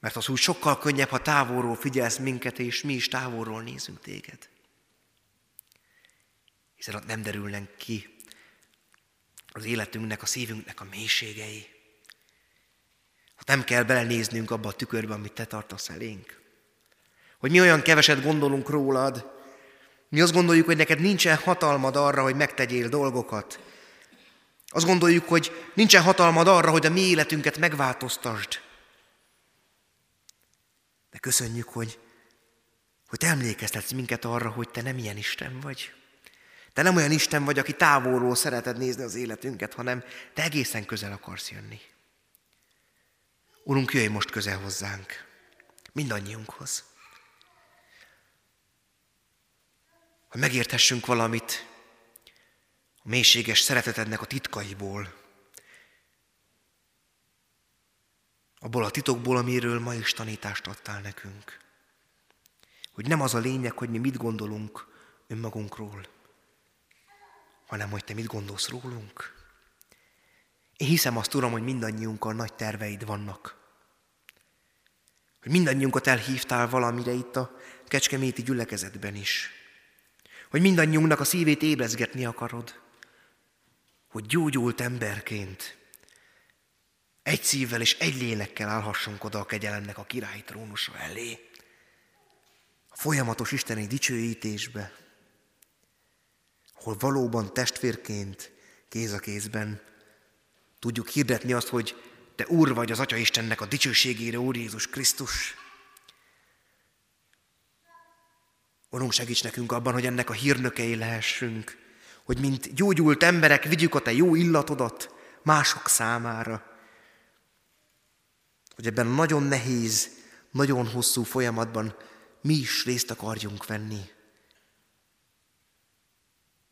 [SPEAKER 2] mert az úgy sokkal könnyebb, ha távolról figyelsz minket, és mi is távolról nézünk téged. Hiszen ott nem derülnek ki az életünknek, a szívünknek a mélységei. Ha nem kell belenéznünk abba a tükörbe, amit te tartasz elénk. Hogy mi olyan keveset gondolunk rólad, mi azt gondoljuk, hogy neked nincsen hatalmad arra, hogy megtegyél dolgokat. Azt gondoljuk, hogy nincsen hatalmad arra, hogy a mi életünket megváltoztasd. De köszönjük, hogy, hogy te emlékeztetsz minket arra, hogy te nem ilyen Isten vagy. Te nem olyan Isten vagy, aki távolról szereted nézni az életünket, hanem te egészen közel akarsz jönni. Urunk, jöjj most közel hozzánk, mindannyiunkhoz. Hogy megérthessünk valamit a mélységes szeretetednek a titkaiból, abból a titokból, amiről ma is tanítást adtál nekünk. Hogy nem az a lényeg, hogy mi mit gondolunk önmagunkról, hanem hogy te mit gondolsz rólunk. Én hiszem azt, Uram, hogy mindannyiunkkal nagy terveid vannak. Hogy mindannyiunkat elhívtál valamire itt a kecskeméti gyülekezetben is. Hogy mindannyiunknak a szívét ébrezgetni akarod. Hogy gyógyult emberként egy szívvel és egy lélekkel állhassunk oda a kegyelemnek a királyi trónusa elé. A folyamatos isteni dicsőítésbe, ahol valóban testvérként, kéz a kézben tudjuk hirdetni azt, hogy te Úr vagy az Atya Istennek a dicsőségére, Úr Jézus Krisztus. Urunk, segíts nekünk abban, hogy ennek a hírnökei lehessünk, hogy mint gyógyult emberek vigyük a te jó illatodat mások számára, hogy ebben nagyon nehéz, nagyon hosszú folyamatban mi is részt akarjunk venni.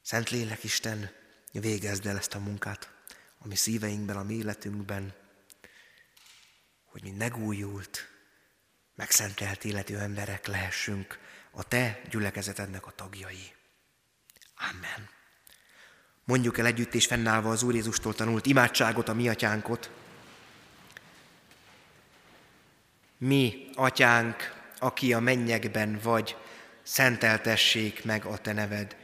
[SPEAKER 2] Szent Lélek Isten, végezd el ezt a munkát a mi szíveinkben, a mi életünkben, hogy mi megújult, megszentelt életű emberek lehessünk a Te gyülekezetednek a tagjai. Amen. Mondjuk el együtt és fennállva az Úr Jézustól tanult imádságot, a mi atyánkot, Mi, atyánk, aki a mennyekben vagy, szenteltessék meg a te neved.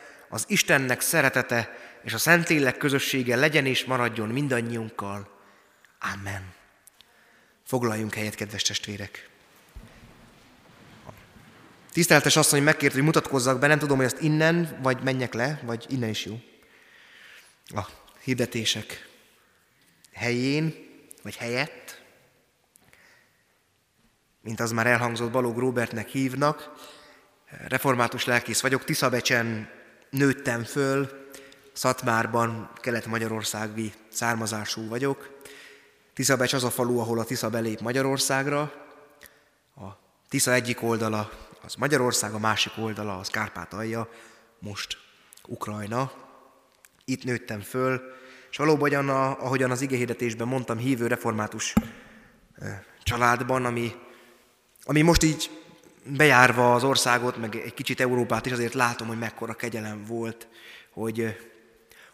[SPEAKER 2] az Istennek szeretete és a Szentlélek közössége legyen és maradjon mindannyiunkkal. Amen. Foglaljunk helyet, kedves testvérek! Tiszteltes asszony megkért, hogy mutatkozzak be, nem tudom, hogy azt innen, vagy menjek le, vagy innen is jó. A hirdetések helyén, vagy helyett, mint az már elhangzott, Balog Robertnek hívnak, református lelkész vagyok, Tiszabecsen nőttem föl, Szatmárban, kelet-magyarországi származású vagyok. Tiszabecs az a falu, ahol a Tisza belép Magyarországra. A Tisza egyik oldala az Magyarország, a másik oldala az Kárpátalja, most Ukrajna. Itt nőttem föl, és valóban, ahogyan az igéhirdetésben mondtam, hívő református családban, ami, ami most így bejárva az országot, meg egy kicsit Európát is, azért látom, hogy mekkora kegyelem volt, hogy,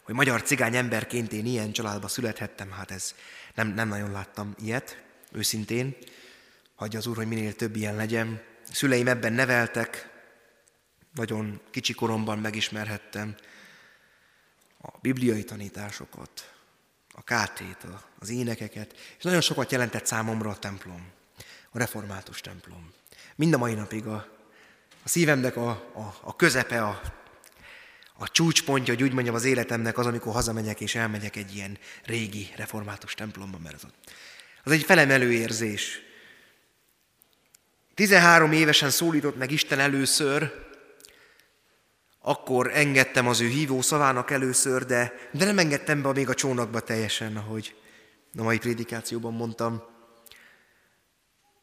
[SPEAKER 2] hogy magyar cigány emberként én ilyen családba születhettem, hát ez nem, nem nagyon láttam ilyet, őszintén. Hagyja az Úr, hogy minél több ilyen legyen. Szüleim ebben neveltek, nagyon kicsi koromban megismerhettem a bibliai tanításokat, a kátét, az énekeket, és nagyon sokat jelentett számomra a templom, a református templom. Mind a mai napig a, a szívemnek a, a, a közepe, a, a csúcspontja, hogy úgy mondjam, az életemnek az, amikor hazamegyek és elmegyek egy ilyen régi református templomba, mert az, az egy felemelő érzés. 13 évesen szólított meg Isten először, akkor engedtem az ő hívó szavának először, de, de nem engedtem be még a csónakba teljesen, ahogy a mai prédikációban mondtam.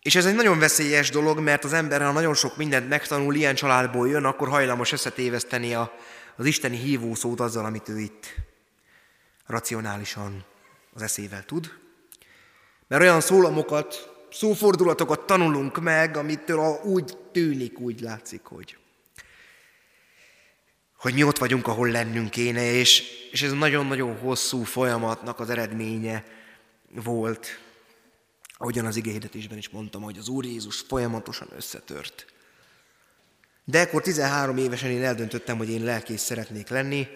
[SPEAKER 2] És ez egy nagyon veszélyes dolog, mert az ember, ha nagyon sok mindent megtanul, ilyen családból jön, akkor hajlamos összetéveszteni a, az isteni hívószót azzal, amit ő itt racionálisan az eszével tud. Mert olyan szólamokat, szófordulatokat tanulunk meg, amitől úgy tűnik, úgy látszik, hogy, hogy mi ott vagyunk, ahol lennünk kéne, és, és ez nagyon-nagyon hosszú folyamatnak az eredménye volt. Ahogyan az igényedetésben is mondtam, hogy az Úr Jézus folyamatosan összetört. De ekkor 13 évesen én eldöntöttem, hogy én lelkész szeretnék lenni,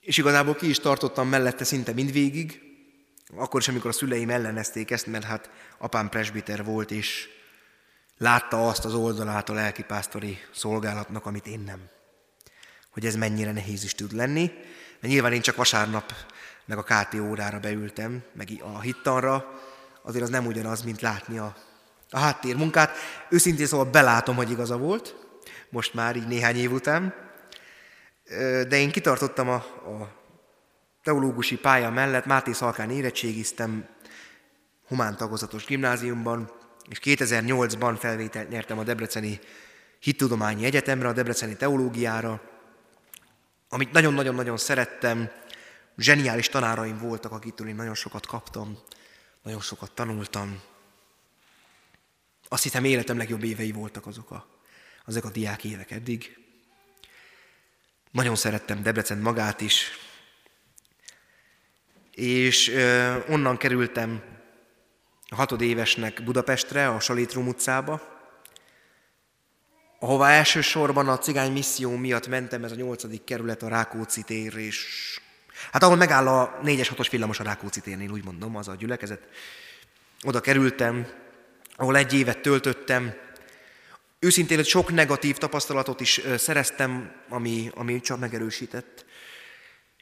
[SPEAKER 2] és igazából ki is tartottam mellette szinte mindvégig, akkor is, amikor a szüleim ellenezték ezt, mert hát apám presbiter volt, és látta azt az oldalát a lelkipásztori szolgálatnak, amit én nem. Hogy ez mennyire nehéz is tud lenni. Mert nyilván én csak vasárnap meg a KT órára beültem, meg a hittanra, azért az nem ugyanaz, mint látni a a háttérmunkát. Őszintén szóval belátom, hogy igaza volt, most már így néhány év után, de én kitartottam a, a teológusi pálya mellett, Máté Szalkán érettségiztem humán tagozatos gimnáziumban, és 2008-ban felvételt nyertem a Debreceni Hittudományi Egyetemre, a Debreceni Teológiára, amit nagyon-nagyon-nagyon szerettem, zseniális tanáraim voltak, akitől én nagyon sokat kaptam, nagyon sokat tanultam, azt hiszem életem legjobb évei voltak azok a, azok a diák évek eddig. Nagyon szerettem Debrecen magát is, és ö, onnan kerültem a hatodévesnek Budapestre, a Salétrum utcába, ahová elsősorban a cigány misszió miatt mentem, ez a nyolcadik kerület, a Rákóczi tér, és hát ahol megáll a 4-es 6-os villamos a Rákóczi térnél, úgy mondom, az a gyülekezet. Oda kerültem, ahol egy évet töltöttem. Őszintén, hogy sok negatív tapasztalatot is szereztem, ami, ami csak megerősített,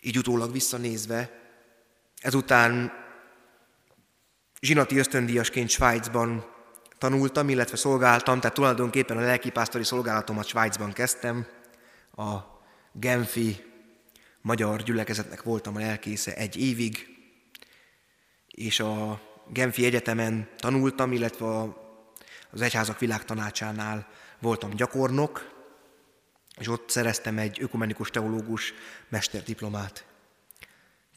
[SPEAKER 2] így utólag visszanézve. Ezután zsinati ösztöndíjasként Svájcban tanultam, illetve szolgáltam, tehát tulajdonképpen a lelkipásztori szolgálatomat Svájcban kezdtem. A Genfi magyar gyülekezetnek voltam a lelkésze egy évig, és a Genfi Egyetemen tanultam, illetve az Egyházak Világtanácsánál voltam gyakornok, és ott szereztem egy ökumenikus teológus mesterdiplomát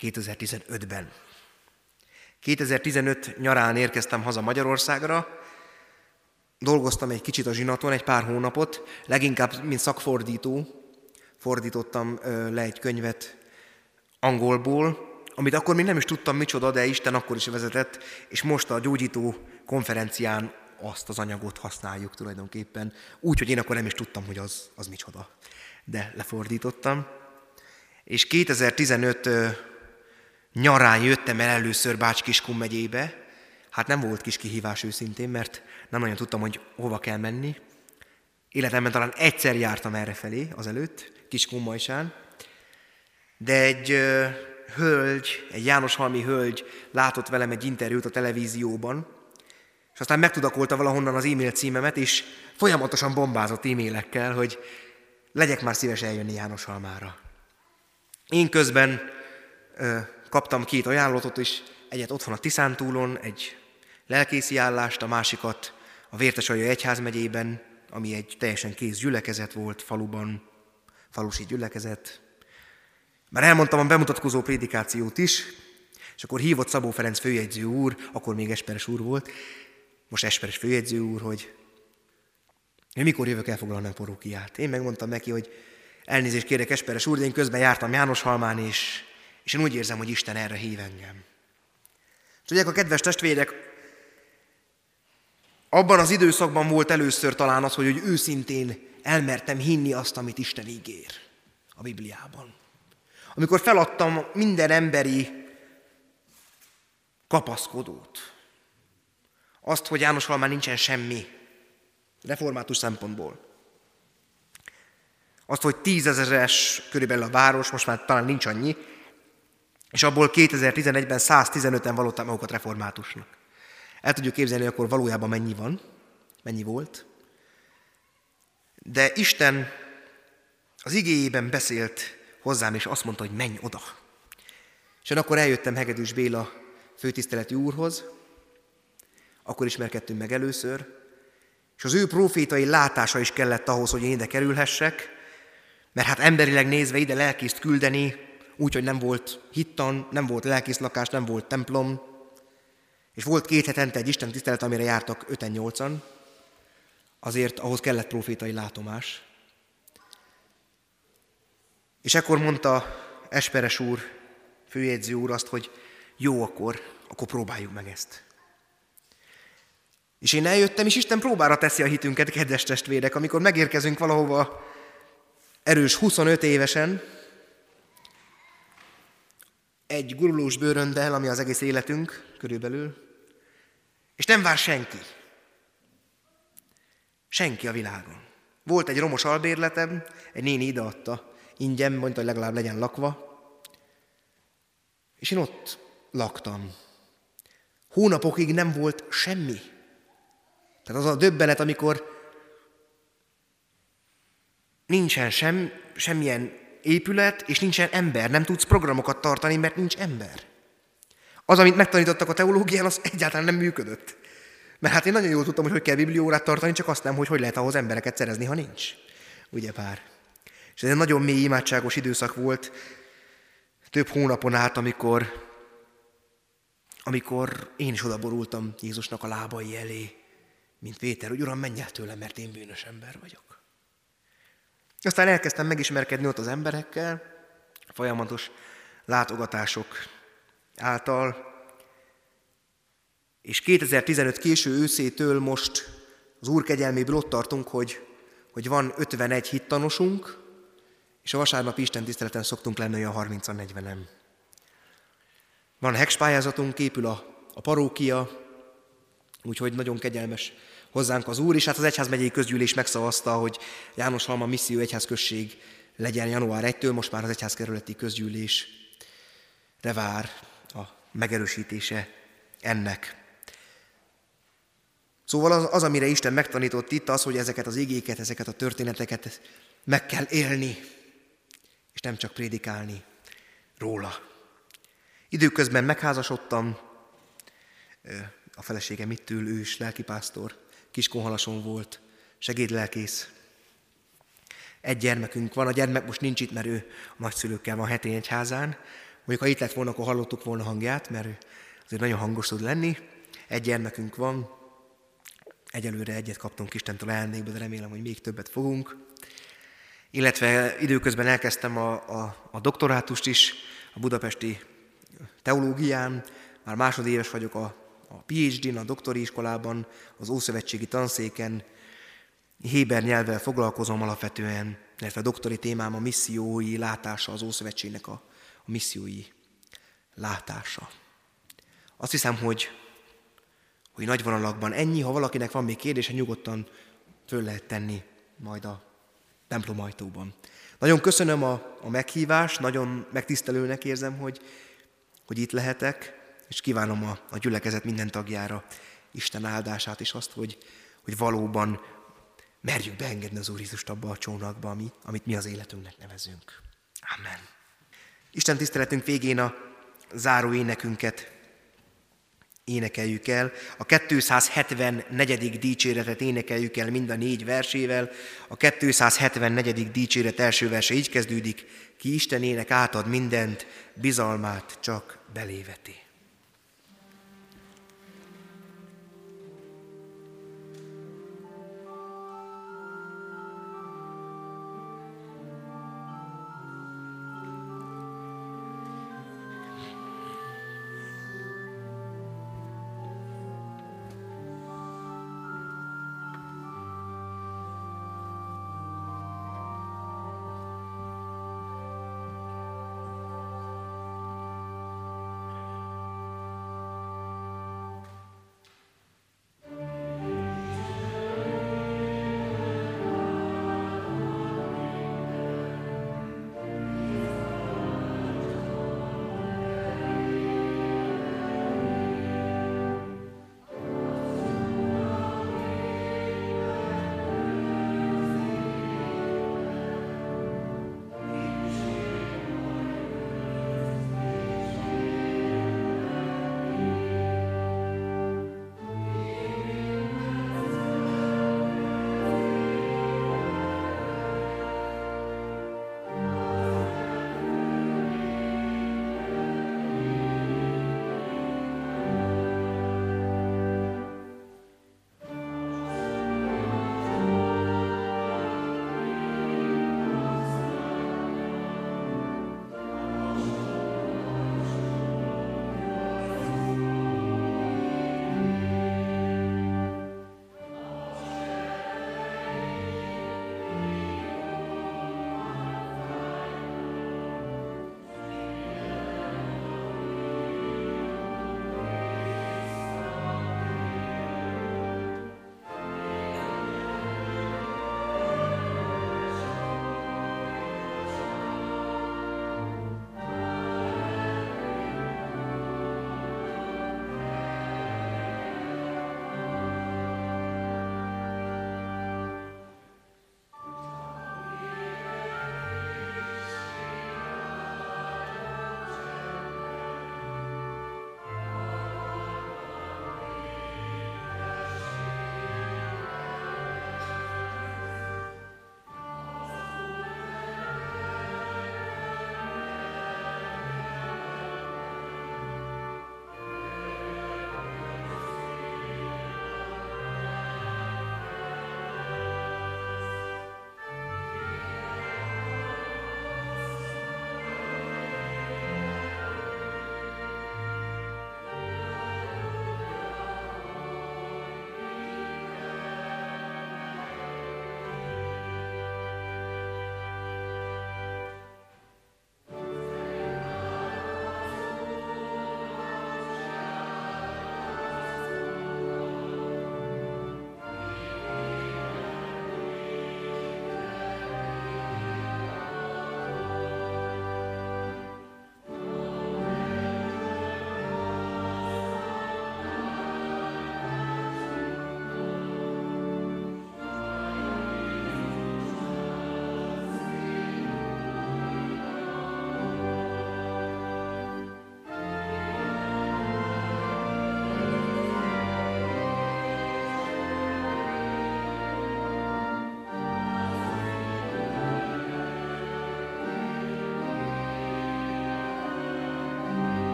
[SPEAKER 2] 2015-ben. 2015 nyarán érkeztem haza Magyarországra, dolgoztam egy kicsit a zsinaton, egy pár hónapot, leginkább mint szakfordító. Fordítottam le egy könyvet angolból, amit akkor még nem is tudtam micsoda, de Isten akkor is vezetett, és most a gyógyító konferencián azt az anyagot használjuk tulajdonképpen, úgy, hogy én akkor nem is tudtam, hogy az, az micsoda. De lefordítottam. És 2015 nyarán jöttem el először Bács-Kiskun megyébe, hát nem volt kis kihívás őszintén, mert nem nagyon tudtam, hogy hova kell menni. Életemben talán egyszer jártam erre felé azelőtt, Kiskunmajsán, de egy hölgy, egy János Halmi hölgy látott velem egy interjút a televízióban, és aztán megtudakolta valahonnan az e-mail címemet, és folyamatosan bombázott e-mailekkel, hogy legyek már szíves eljönni János Halmára. Én közben ö, kaptam két ajánlatot is, egyet otthon a Tiszántúlon, egy lelkészi állást, a másikat a Vértesalja egyházmegyében, ami egy teljesen kész gyülekezet volt faluban, falusi gyülekezet. Már elmondtam a bemutatkozó prédikációt is, és akkor hívott Szabó Ferenc főjegyző úr, akkor még Esperes úr volt, most Esperes főjegyző úr, hogy én mikor jövök elfoglalni a porókiát. Én megmondtam neki, hogy elnézést kérek Esperes úr, de én közben jártam János Halmán, és, és én úgy érzem, hogy Isten erre hív engem. Tudják, a kedves testvérek, abban az időszakban volt először talán az, hogy, hogy őszintén elmertem hinni azt, amit Isten ígér a Bibliában. Amikor feladtam minden emberi kapaszkodót. Azt, hogy János Halmán nincsen semmi, református szempontból. Azt, hogy tízezeres körülbelül a város, most már talán nincs annyi, és abból 2011-ben 115-en valótták magukat reformátusnak. El tudjuk képzelni, hogy akkor valójában mennyi van, mennyi volt. De Isten az igéjében beszélt hozzám, és azt mondta, hogy menj oda. És én akkor eljöttem Hegedűs Béla főtiszteleti úrhoz, akkor ismerkedtünk meg először, és az ő profétai látása is kellett ahhoz, hogy én ide kerülhessek, mert hát emberileg nézve ide lelkészt küldeni, úgyhogy nem volt hittan, nem volt lelkészlakás, nem volt templom, és volt két hetente egy Isten tisztelet, amire jártak öten nyolcan, azért ahhoz kellett profétai látomás. És ekkor mondta Esperes úr, főjegyző úr azt, hogy jó, akkor, akkor próbáljuk meg ezt. És én eljöttem, és Isten próbára teszi a hitünket, kedves testvérek, amikor megérkezünk valahova erős 25 évesen, egy gurulós bőröndel, ami az egész életünk körülbelül, és nem vár senki. Senki a világon. Volt egy romos albérletem, egy néni ideadta, ingyen, mondta, hogy legalább legyen lakva, és én ott laktam. Hónapokig nem volt semmi. Tehát az a döbbenet, amikor nincsen sem, semmilyen épület, és nincsen ember, nem tudsz programokat tartani, mert nincs ember. Az, amit megtanítottak a teológián, az egyáltalán nem működött. Mert hát én nagyon jól tudtam, hogy hogy kell bibliórát tartani, csak azt nem, hogy hogy lehet ahhoz embereket szerezni, ha nincs. Ugye pár. És ez egy nagyon mély imádságos időszak volt, több hónapon át, amikor, amikor én is odaborultam Jézusnak a lábai elé, mint Péter, hogy Uram, menj el tőlem, mert én bűnös ember vagyok. Aztán elkezdtem megismerkedni ott az emberekkel, folyamatos látogatások által, és 2015 késő őszétől most az Úr kegyelméből ott tartunk, hogy, hogy van 51 hittanosunk, és a vasárnapi Isten tiszteleten szoktunk lenni a 30-40-en. Van hexpályázatunk, épül a, a parókia, úgyhogy nagyon kegyelmes hozzánk az Úr, és hát az Egyházmegyei Közgyűlés megszavazta, hogy János Halma Misszió Egyházközség legyen január 1-től, most már az Egyházkerületi Közgyűlés vár a megerősítése ennek. Szóval az, az, amire Isten megtanított itt, az, hogy ezeket az igéket, ezeket a történeteket meg kell élni, és nem csak prédikálni róla. Időközben megházasodtam, a feleségem itt ül, ő is lelkipásztor, Kiskonhalason volt, segédlelkész. Egy gyermekünk van, a gyermek most nincs itt, mert ő a nagyszülőkkel van heti házán. Mondjuk, ha itt lett volna, akkor hallottuk volna hangját, mert az Azért nagyon hangos tud lenni. Egy gyermekünk van, egyelőre egyet kaptunk Istentől ajándékba, de remélem, hogy még többet fogunk. Illetve időközben elkezdtem a, a, a doktorátust is a budapesti teológián, már másodéves vagyok a, a PhD-n, a doktori iskolában, az Ószövetségi tanszéken, Héber nyelvvel foglalkozom alapvetően, illetve a doktori témám a missziói látása, az Ószövetségnek a, a missziói látása. Azt hiszem, hogy, hogy nagy vonalakban ennyi, ha valakinek van még kérdése, nyugodtan föl lehet tenni majd a templom ajtóban. Nagyon köszönöm a, a meghívást, nagyon megtisztelőnek érzem, hogy, hogy itt lehetek, és kívánom a, a gyülekezet minden tagjára Isten áldását, és azt, hogy, hogy valóban merjük beengedni az Úr Jézust abba a csónakba, ami, amit mi az életünknek nevezünk. Amen. Isten tiszteletünk végén a záró énekünket énekeljük el. A 274. dicséretet énekeljük el mind a négy versével. A 274. dicséret első verse így kezdődik, ki Istenének átad mindent, bizalmát csak beléveti.